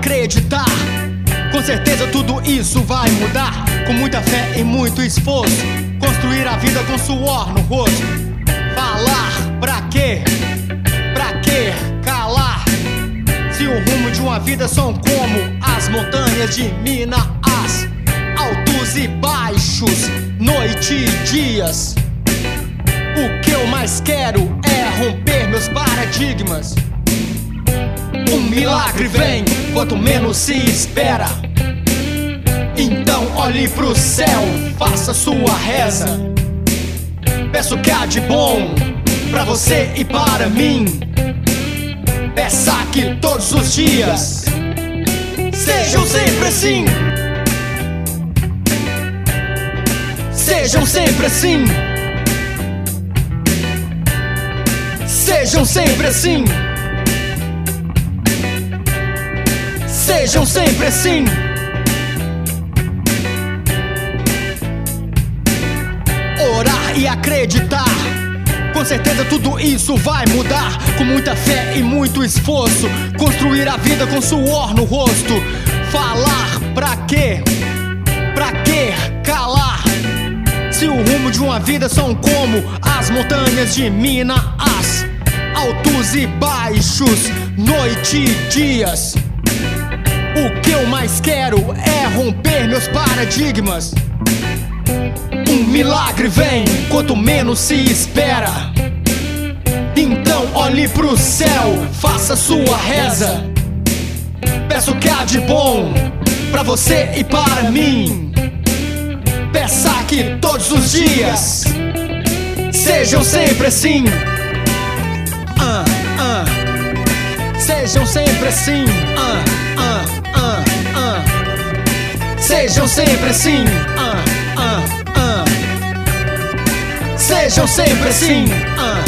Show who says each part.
Speaker 1: acreditar. Com certeza tudo isso vai mudar. Com muita fé e muito esforço. Construir a vida com suor no rosto. Falar pra quê? Pra quê calar? Se o rumo de uma vida são como as montanhas de Minas, altos e baixos, noite e dias. O que eu mais quero é romper meus paradigmas. Milagre vem quanto menos se espera. Então olhe pro céu, faça sua reza. Peço que há de bom pra você e para mim. Peça que todos os dias sejam sempre assim. Sejam sempre assim. Sejam sempre assim. Sejam sempre assim. Orar e acreditar. Com certeza tudo isso vai mudar. Com muita fé e muito esforço. Construir a vida com suor no rosto. Falar pra quê? Pra quê calar? Se o rumo de uma vida são como as montanhas de Minas, altos e baixos, noite e dias. O que eu mais quero é romper meus paradigmas. Um milagre vem quanto menos se espera. Então olhe pro céu, faça sua reza. Peço que há de bom pra você e para mim. Peça que todos os dias sejam sempre assim. Ah, ah. Sejam sempre assim. Ah. Sejam sempre assim. Ah, ah, ah. Sejam sempre assim. Ah,